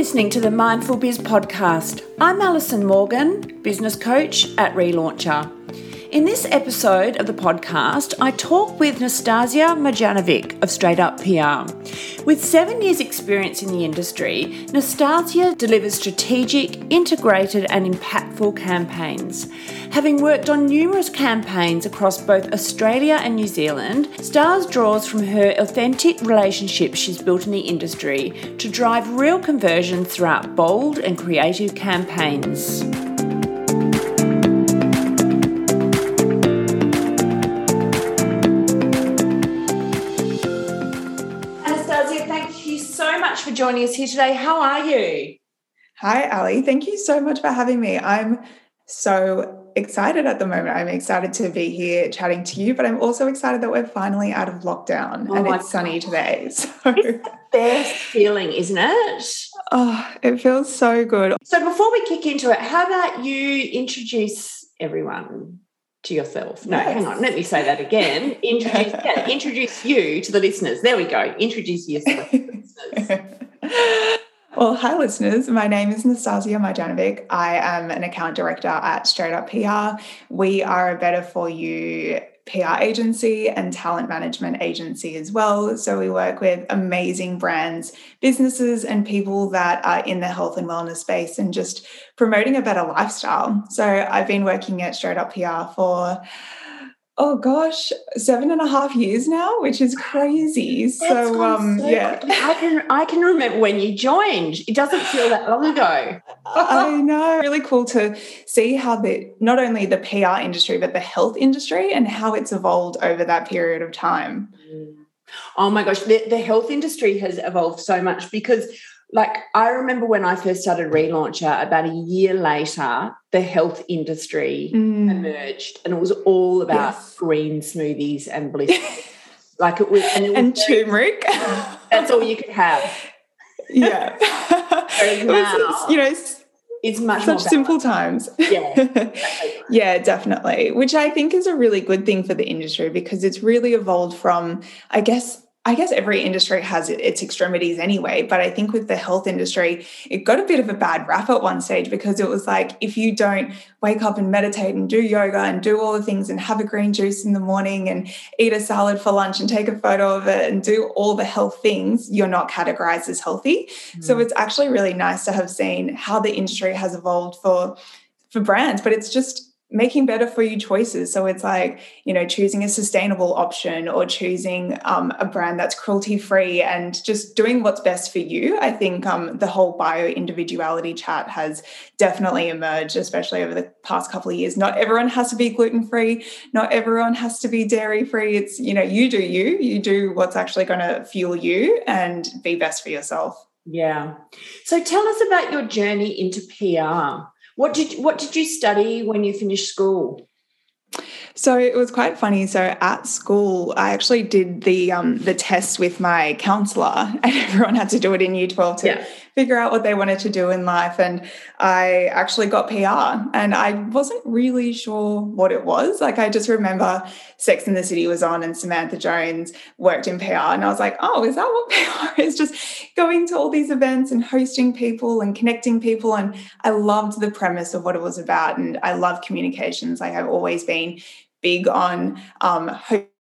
listening to the Mindful Biz podcast. I'm Alison Morgan, business coach at Relauncher. In this episode of the podcast, I talk with Nastasia Marjanovic of Straight Up PR. With seven years' experience in the industry, Nastasia delivers strategic, integrated, and impactful campaigns. Having worked on numerous campaigns across both Australia and New Zealand, Stars draws from her authentic relationships she's built in the industry to drive real conversion throughout bold and creative campaigns. Joining us here today. How are you? Hi, Ali. Thank you so much for having me. I'm so excited at the moment. I'm excited to be here chatting to you, but I'm also excited that we're finally out of lockdown oh and it's God. sunny today. So it's the best feeling, isn't it? Oh, it feels so good. So before we kick into it, how about you introduce everyone to yourself? No, yes. hang on. Let me say that again. Introduce, yeah, introduce you to the listeners. There we go. Introduce yourself Well, hi, listeners. My name is Nastasia Marjanovic. I am an account director at Straight Up PR. We are a better for you PR agency and talent management agency as well. So we work with amazing brands, businesses, and people that are in the health and wellness space and just promoting a better lifestyle. So I've been working at Straight Up PR for oh gosh, seven and a half years now, which is crazy. So um so yeah. I can I can remember when you joined. It doesn't feel that long ago. I know. Really cool to see how the not only the PR industry, but the health industry and how it's evolved over that period of time. Oh my gosh, the, the health industry has evolved so much because like I remember when I first started Relauncher, about a year later, the health industry mm. emerged, and it was all about yes. green smoothies and bliss. like it was, and, it was and turmeric. That's all you could have. Yeah, it was, you know, it's much such simple times. Yeah, yeah, definitely. Which I think is a really good thing for the industry because it's really evolved from, I guess, I guess every industry has its extremities anyway, but I think with the health industry, it got a bit of a bad rap at one stage because it was like if you don't wake up and meditate and do yoga and do all the things and have a green juice in the morning and eat a salad for lunch and take a photo of it and do all the health things, you're not categorized as healthy. Mm. So it's actually really nice to have seen how the industry has evolved for for brands, but it's just making better for you choices. So it's like, you know, choosing a sustainable option or choosing um, a brand that's cruelty free and just doing what's best for you. I think um, the whole bio individuality chat has definitely emerged, especially over the past couple of years. Not everyone has to be gluten free, not everyone has to be dairy free. It's, you know, you do you, you do what's actually going to fuel you and be best for yourself. Yeah. So tell us about your journey into PR. What did what did you study when you finished school? So it was quite funny. So at school, I actually did the um, the test with my counselor, and everyone had to do it in Year Twelve to yeah figure out what they wanted to do in life. And I actually got PR and I wasn't really sure what it was. Like, I just remember Sex in the City was on and Samantha Jones worked in PR. And I was like, oh, is that what PR is? Just going to all these events and hosting people and connecting people. And I loved the premise of what it was about. And I love communications. Like, I've always been big on um,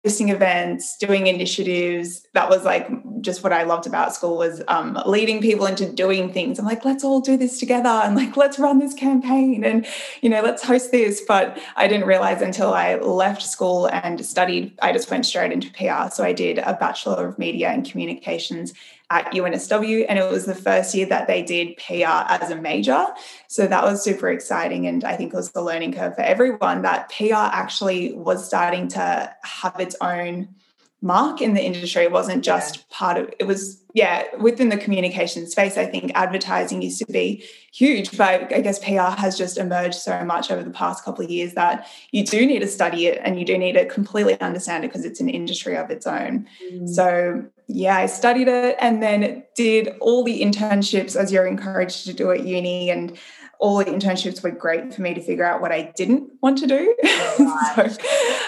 hosting events, doing initiatives. That was like just what I loved about school was um, leading people into doing things. I'm like, let's all do this together and like, let's run this campaign and, you know, let's host this. But I didn't realize until I left school and studied, I just went straight into PR. So I did a Bachelor of Media and Communications at UNSW, and it was the first year that they did PR as a major. So that was super exciting. And I think it was the learning curve for everyone that PR actually was starting to have its own mark in the industry. Wasn't just yeah. part of it was yeah within the communication space. I think advertising used to be huge, but I guess PR has just emerged so much over the past couple of years that you do need to study it and you do need to completely understand it because it's an industry of its own. Mm. So yeah, I studied it and then did all the internships as you're encouraged to do at uni and all the internships were great for me to figure out what I didn't want to do. Right. so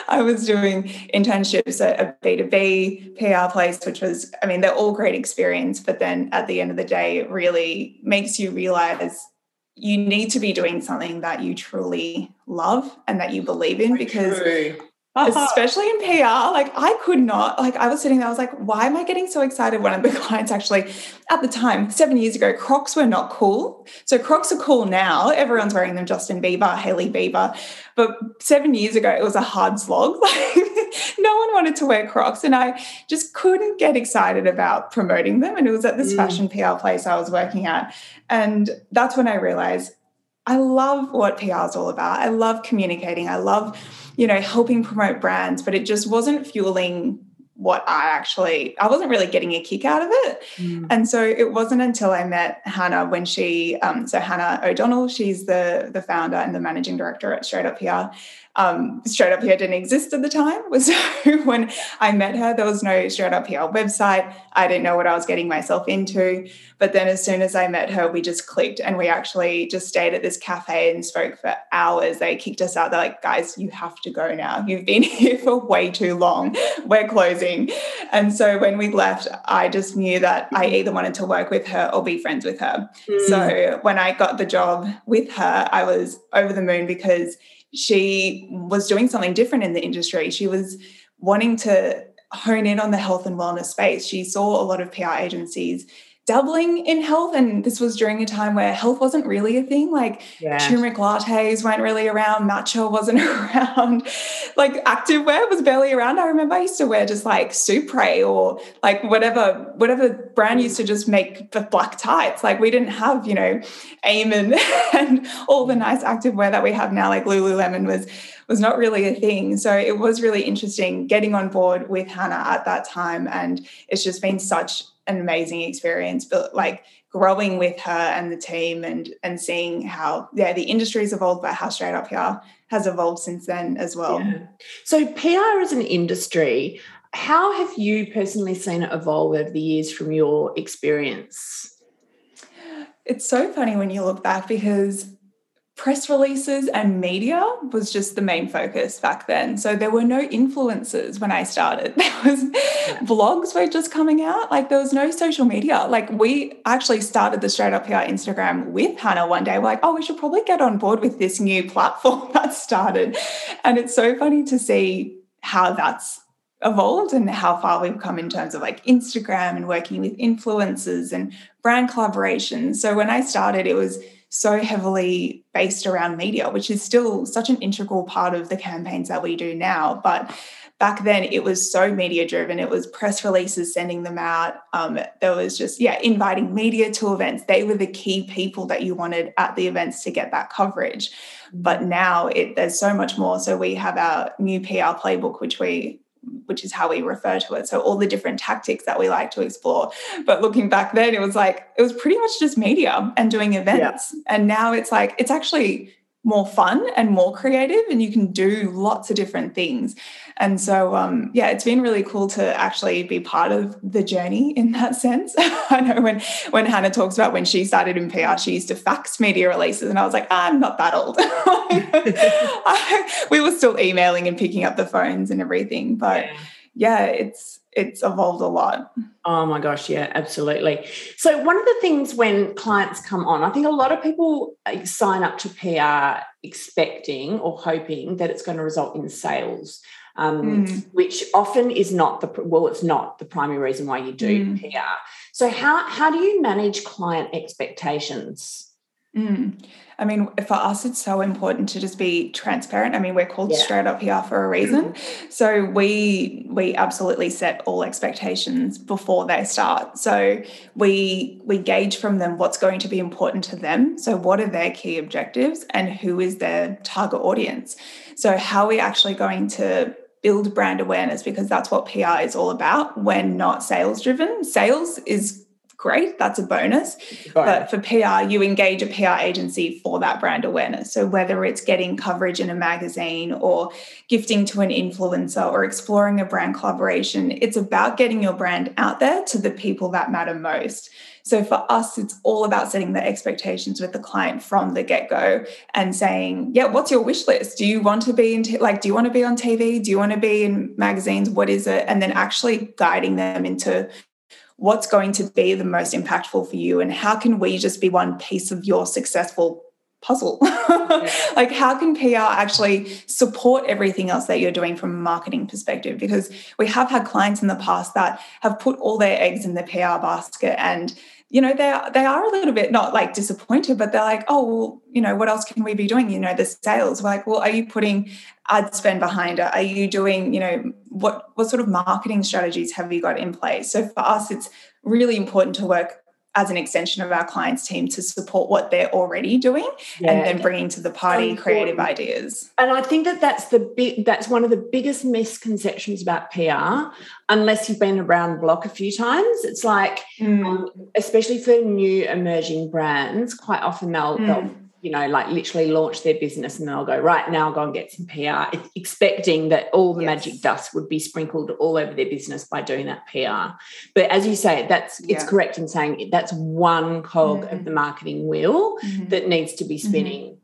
I was doing internships at a B2B PR place, which was, I mean, they're all great experience, but then at the end of the day, it really makes you realize you need to be doing something that you truly love and that you believe in because True especially in PR. Like I could not, like I was sitting there, I was like, why am I getting so excited when the clients actually, at the time, seven years ago, Crocs were not cool. So Crocs are cool now. Everyone's wearing them, Justin Bieber, Hailey Bieber. But seven years ago, it was a hard slog. Like no one wanted to wear Crocs. And I just couldn't get excited about promoting them. And it was at this mm. fashion PR place I was working at. And that's when I realized I love what PR is all about. I love communicating. I love you know, helping promote brands, but it just wasn't fueling what I actually I wasn't really getting a kick out of it. Mm. And so it wasn't until I met Hannah when she um, so Hannah O'Donnell, she's the the founder and the managing director at Straight Up PR um, Straight Up PR didn't exist at the time. So when I met her, there was no Straight Up PR website. I didn't know what I was getting myself into. But then as soon as I met her, we just clicked and we actually just stayed at this cafe and spoke for hours. They kicked us out. They're like, guys, you have to go now. You've been here for way too long. We're closing. And so when we left, I just knew that I either wanted to work with her or be friends with her. Mm. So when I got the job with her, I was over the moon because she was doing something different in the industry. She was wanting to hone in on the health and wellness space. She saw a lot of PR agencies dabbling in health. And this was during a time where health wasn't really a thing. Like yeah. turmeric lattes weren't really around, matcha wasn't around, like activewear was barely around. I remember I used to wear just like Supre or like whatever, whatever brand used to just make the black tights. Like we didn't have, you know, Aim'n and all the nice activewear that we have now, like Lululemon was was not really a thing. So it was really interesting getting on board with Hannah at that time. And it's just been such an amazing experience but like growing with her and the team and and seeing how yeah the industry's evolved but how straight up PR has evolved since then as well yeah. so pr as an industry how have you personally seen it evolve over the years from your experience it's so funny when you look back because press releases and media was just the main focus back then. So there were no influencers when I started. There was vlogs were just coming out. Like there was no social media. Like we actually started the Straight Up PR Instagram with Hannah one day. We're like, oh, we should probably get on board with this new platform that started. And it's so funny to see how that's evolved and how far we've come in terms of like Instagram and working with influencers and brand collaborations. So when I started, it was so heavily based around media, which is still such an integral part of the campaigns that we do now. But back then it was so media driven it was press releases sending them out. Um, there was just yeah inviting media to events. They were the key people that you wanted at the events to get that coverage. But now it there's so much more. So we have our new pr playbook which we which is how we refer to it. So all the different tactics that we like to explore. But looking back then, it was like it was pretty much just media and doing events. Yeah. And now it's like it's actually more fun and more creative and you can do lots of different things. And so um, yeah it's been really cool to actually be part of the journey in that sense. I know when when hannah talks about when she started in pr she used to fax media releases and i was like i'm not that old. I, we were still emailing and picking up the phones and everything but yeah, yeah it's it's evolved a lot. Oh my gosh, yeah, absolutely. So one of the things when clients come on, I think a lot of people uh, sign up to PR expecting or hoping that it's going to result in sales. Um, mm. Which often is not the well, it's not the primary reason why you do mm. PR. So how how do you manage client expectations? Mm. I mean, for us, it's so important to just be transparent. I mean, we're called yeah. straight up PR for a reason. So we we absolutely set all expectations before they start. So we we gauge from them what's going to be important to them. So what are their key objectives and who is their target audience? So how are we actually going to build brand awareness because that's what PR is all about. We're not sales driven. Sales is great. That's a bonus. But for PR, you engage a PR agency for that brand awareness. So whether it's getting coverage in a magazine or gifting to an influencer or exploring a brand collaboration, it's about getting your brand out there to the people that matter most. So for us, it's all about setting the expectations with the client from the get go and saying, yeah, what's your wish list? Do you want to be in, t- like, do you want to be on TV? Do you want to be in magazines? What is it? And then actually guiding them into what's going to be the most impactful for you and how can we just be one piece of your successful puzzle? Like how can pr actually support everything else that you're doing from a marketing perspective? Because we have had clients in the past that have put all their eggs in the pr basket and you know they are, they are a little bit not like disappointed but they're like oh well you know what else can we be doing? You know the sales we're like well are you putting ad spend behind it? Are you doing you know what what sort of marketing strategies have you got in place? So for us it's really important to work as an extension of our clients team to support what they're already doing yeah. and then bringing to the party so creative ideas and i think that that's the big that's one of the biggest misconceptions about pr unless you've been around the block a few times it's like mm. um, especially for new emerging brands quite often they'll, mm. they'll you know, like literally launch their business and they'll go, right now, I'll go and get some PR, expecting that all the yes. magic dust would be sprinkled all over their business by doing that PR. But as you say, that's yeah. it's correct in saying that's one cog mm-hmm. of the marketing wheel mm-hmm. that needs to be mm-hmm. spinning.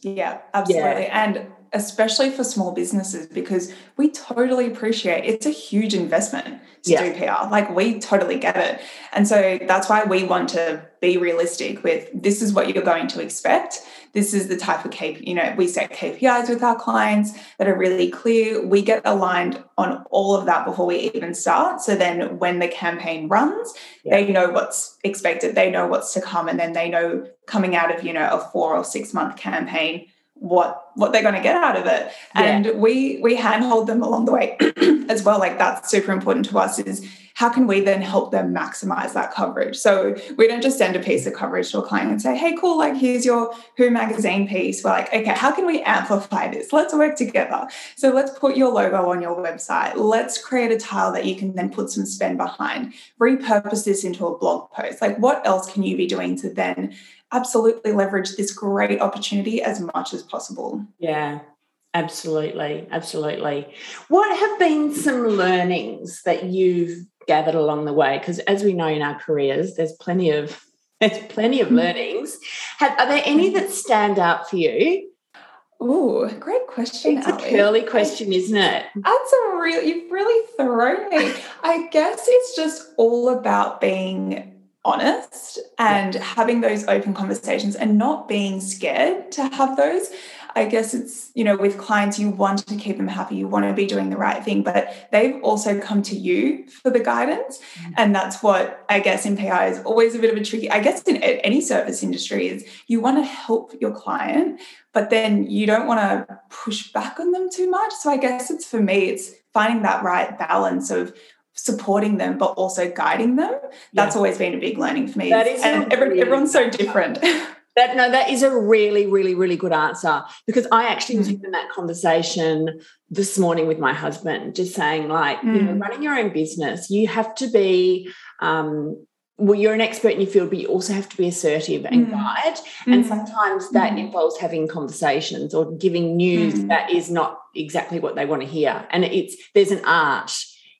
Yeah, absolutely. Yeah. And especially for small businesses, because we totally appreciate it's a huge investment to yeah. do PR. Like we totally get it. And so that's why we want to be realistic with this is what you're going to expect. This is the type of KPI, you know, we set KPIs with our clients that are really clear. We get aligned on all of that before we even start. So then when the campaign runs, yeah. they know what's expected, they know what's to come, and then they know coming out of, you know, a four or six month campaign what what they're going to get out of it. And yeah. we we handhold them along the way as well. Like that's super important to us is how can we then help them maximize that coverage? So we don't just send a piece of coverage to a client and say hey cool like here's your who magazine piece. We're like okay how can we amplify this? Let's work together. So let's put your logo on your website. Let's create a tile that you can then put some spend behind. Repurpose this into a blog post. Like what else can you be doing to then absolutely leverage this great opportunity as much as possible. Yeah, absolutely. Absolutely. What have been some learnings that you've gathered along the way? Because as we know in our careers, there's plenty of there's plenty of mm-hmm. learnings. Have, are there any that stand out for you? Oh, great question. It's a curly question, isn't it? That's a real, you've really thrown me. I guess it's just all about being honest and yeah. having those open conversations and not being scared to have those. I guess it's, you know, with clients, you want to keep them happy, you want to be doing the right thing, but they've also come to you for the guidance. Mm-hmm. And that's what I guess in PR is always a bit of a tricky, I guess in any service industry is you want to help your client, but then you don't want to push back on them too much. So I guess it's for me, it's finding that right balance of supporting them but also guiding them that's yeah. always been a big learning for me that is and every, really everyone's so different that no that is a really really really good answer because i actually was mm. in that conversation this morning with my husband just saying like mm. you know mm. running your own business you have to be um, well, you're an expert in your field, but you also have to be assertive and mm. guide. And mm. sometimes that mm. involves having conversations or giving news mm. that is not exactly what they want to hear. And it's there's an art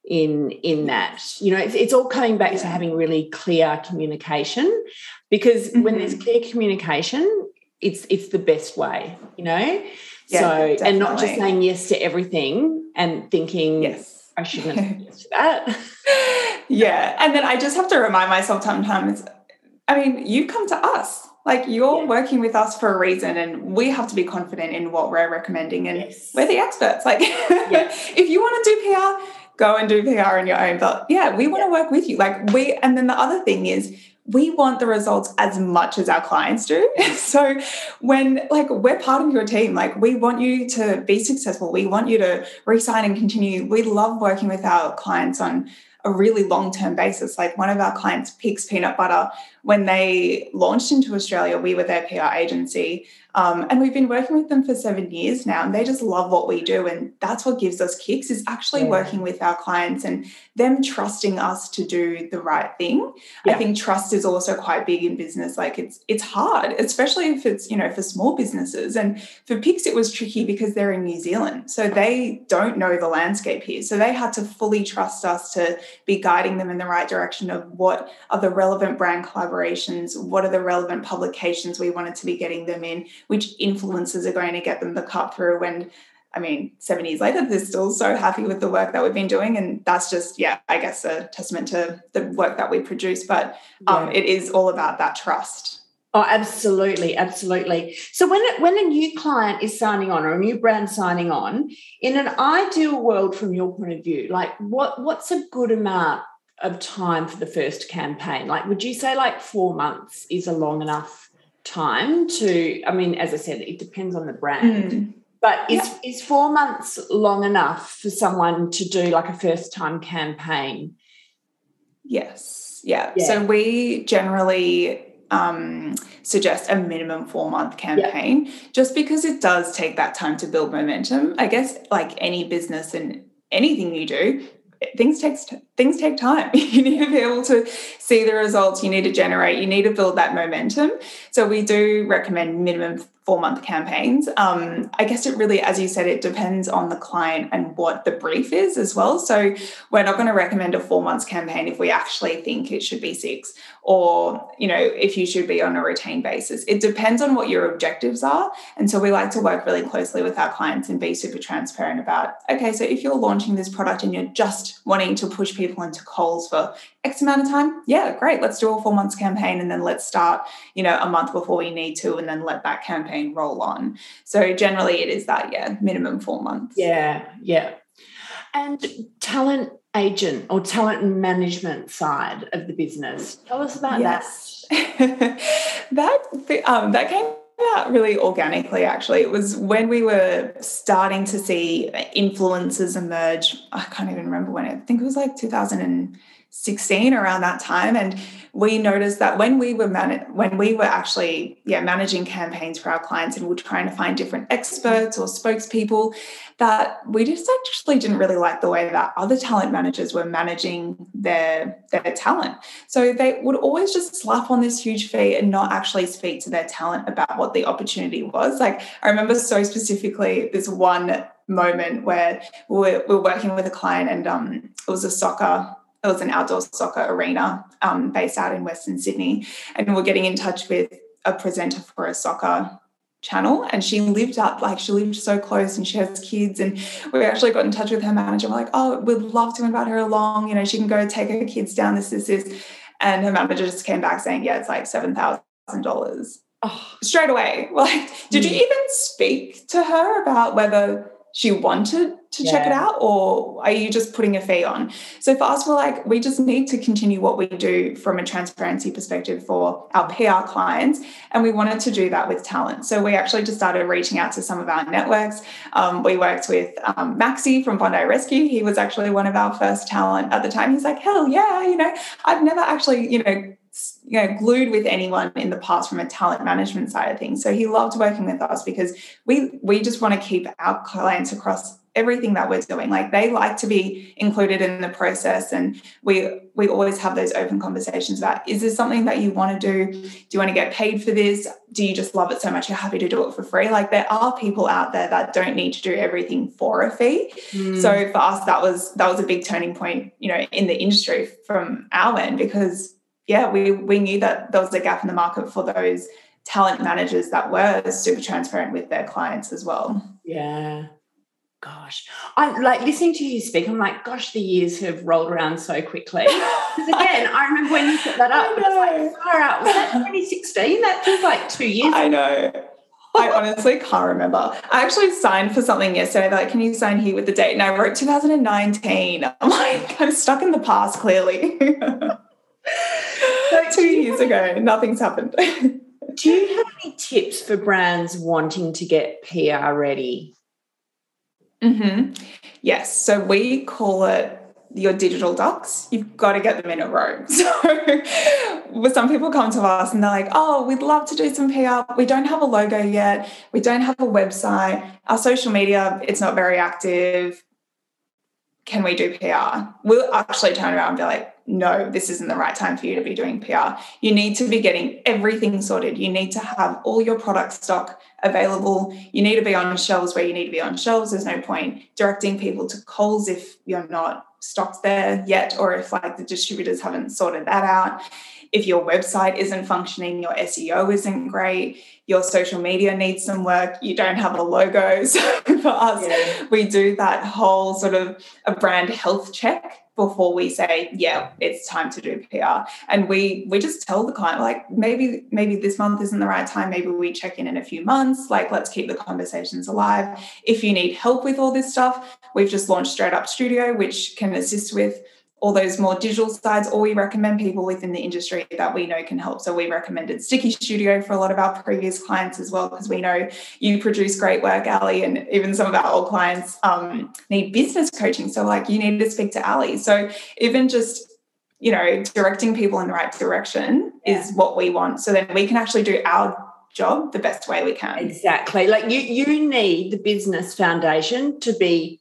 in in that you know it's, it's all coming back yeah. to having really clear communication because mm-hmm. when there's mm-hmm. clear communication it's it's the best way you know yeah, so definitely. and not just saying yes to everything and thinking yes i shouldn't have yes to that yeah and then i just have to remind myself sometimes i mean you come to us like you're yeah. working with us for a reason and we have to be confident in what we're recommending and yes. we're the experts like yes. if you want to do pr go and do PR on your own. But yeah, we want to work with you. Like we, and then the other thing is, we want the results as much as our clients do. so when like we're part of your team, like we want you to be successful. We want you to resign and continue. We love working with our clients on a really long term basis. Like one of our clients, Pic's Peanut Butter, when they launched into Australia, we were their PR agency. Um, and we've been working with them for seven years now, and they just love what we do. And that's what gives us kicks is actually yeah. working with our clients and them trusting us to do the right thing. Yeah. I think trust is also quite big in business. Like it's it's hard, especially if it's, you know, for small businesses. And for Pic's, it was tricky because they're in New Zealand. So they don't know the landscape here. So they had to fully trust us to be guiding them in the right direction of what are the relevant brand collaborations, what are the relevant publications we wanted to be getting them in which influences are going to get them the cut through when I mean, seven years later, they're still so happy with the work that we've been doing. And that's just, yeah, I guess a testament to the work that we produce. But um, yeah. it is all about that trust. Oh, absolutely, absolutely. So when when a new client is signing on or a new brand signing on, in an ideal world from your point of view, like what what's a good amount of time for the first campaign? Like, would you say like four months is a long enough time to i mean as i said it depends on the brand mm. but is yeah. is four months long enough for someone to do like a first time campaign yes yeah, yeah. so we generally um, suggest a minimum four month campaign just because it does take that time to build momentum i guess like any business and anything you do things takes things take time you need to be able to see the results you need to generate you need to build that momentum so we do recommend minimum four month campaigns. Um, I guess it really, as you said, it depends on the client and what the brief is as well. So we're not going to recommend a four months campaign if we actually think it should be six, or you know, if you should be on a retained basis. It depends on what your objectives are, and so we like to work really closely with our clients and be super transparent about. Okay, so if you're launching this product and you're just wanting to push people into Coles for X amount of time, yeah, great. Let's do a four months campaign, and then let's start, you know, a month before we need to, and then let that campaign campaign roll on. So generally it is that, yeah, minimum four months. Yeah, yeah. And talent agent or talent management side of the business. Tell us about yes. that. that um, that came out really organically actually. It was when we were starting to see influencers emerge i can't even remember when i think it was like 2016 around that time and we noticed that when we were man- when we were actually yeah managing campaigns for our clients and we are trying to find different experts or spokespeople that we just actually didn't really like the way that other talent managers were managing their their talent. So they would always just slap on this huge fee and not actually speak to their talent about what the opportunity was. Like i remember so specifically this one moment where we were, we were working with a client and um, it was a soccer it was an outdoor soccer arena um, based out in Western Sydney. And we're getting in touch with a presenter for a soccer channel and she lived up like she lived so close and she has kids and we actually got in touch with her manager. We're like oh we'd love to invite her along. You know she can go take her kids down this this this. And her manager just came back saying yeah it's like seven thousand dollars. Oh. straight away. Like did you even speak to her about whether she wanted to yeah. check it out or are you just putting a fee on? So for us we're like we just need to continue what we do from a transparency perspective for our pr clients and we wanted to do that with talent. So we actually just started reaching out to some of our networks. Um, we worked with um, maxi from bondi rescue. He was actually one of our first talent at the time. He's like hell yeah you know i've never actually you know you know glued with anyone in the past from a talent management side of things. So he loved working with us because we we just want to keep our clients across everything that we're doing like they like to be included in the process and we we always have those open conversations about is this something that you want to do do you want to get paid for this do you just love it so much you're happy to do it for free like there are people out there that don't need to do everything for a fee mm. so for us that was that was a big turning point you know in the industry from our end because yeah, we we knew that there was a gap in the market for those talent managers that were super transparent with their clients as well. Yeah. Gosh, I'm like listening to you speak. I'm like, gosh, the years have rolled around so quickly. Because again, I remember when you put that up. I know. Like, far out. Was that 2016? That feels like two years. I know. I honestly can't remember. I actually signed for something yesterday. They're like, can you sign here with the date? And I wrote 2019. I'm like, I'm stuck in the past, clearly. two years ago, nothing's happened. do you have any tips for brands wanting to get PR ready? Mm-hmm. Yes. So we call it your digital ducks, you've got to get them in a row. So some people come to us and they're like, oh, we'd love to do some PR. We don't have a logo yet. We don't have a website. Our social media, it's not very active. Can we do PR? We'll actually turn around and be like, no, this isn't the right time for you to be doing PR. You need to be getting everything sorted. You need to have all your product stock available. You need to be on shelves where you need to be on shelves. There's no point directing people to Coles if you're not stocked there yet, or if like the distributors haven't sorted that out. If your website isn't functioning, your SEO isn't great, your social media needs some work, you don't have a logo. So for us, yeah. we do that whole sort of a brand health check before we say yeah it's time to do pr and we we just tell the client like maybe maybe this month isn't the right time maybe we check in in a few months like let's keep the conversations alive if you need help with all this stuff we've just launched straight up studio which can assist with all those more digital sides, or we recommend people within the industry that we know can help. So we recommended Sticky Studio for a lot of our previous clients as well, because we know you produce great work, Ali, and even some of our old clients um, need business coaching. So like you need to speak to Ali. So even just you know directing people in the right direction yeah. is what we want. So then we can actually do our job the best way we can. Exactly. Like you you need the business foundation to be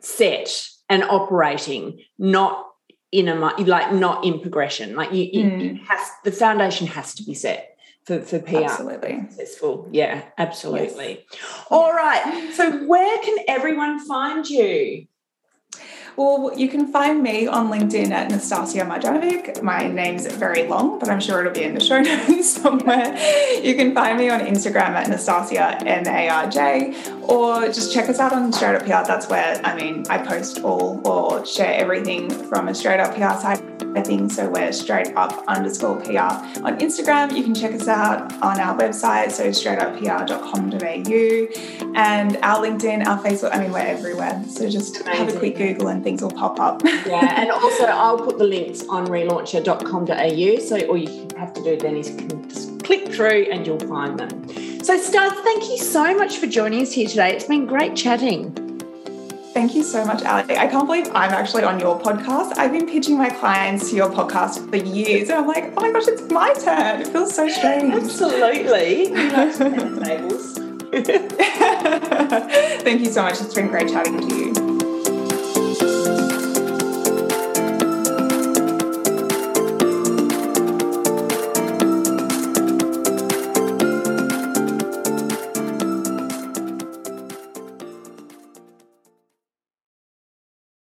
set and operating, not in a like not in progression. Like you, mm. it has the foundation has to be set for, for PR. Absolutely. Successful. Yeah, absolutely. Yes. All right. So where can everyone find you? Well, you can find me on LinkedIn at Nastasia Marjanovic. My name's very long, but I'm sure it'll be in the show notes somewhere. You can find me on Instagram at Nastasia M A R J, or just check us out on Straight Up PR. That's where I mean I post all or share everything from a Straight Up PR side. I think so. We're straight up underscore PR on Instagram. You can check us out on our website, so straightuppr.com.au, and our LinkedIn, our Facebook. I mean, we're everywhere. So just Amazing. have a quick Google and things will pop up. yeah, and also I'll put the links on relauncher.com.au. So all you have to do then is just click through and you'll find them. So, Stars, thank you so much for joining us here today. It's been great chatting. Thank you so much, Ali. I can't believe I'm actually on your podcast. I've been pitching my clients to your podcast for years, and I'm like, oh my gosh, it's my turn. It feels so strange. Absolutely. Thank you so much. It's been great chatting to you.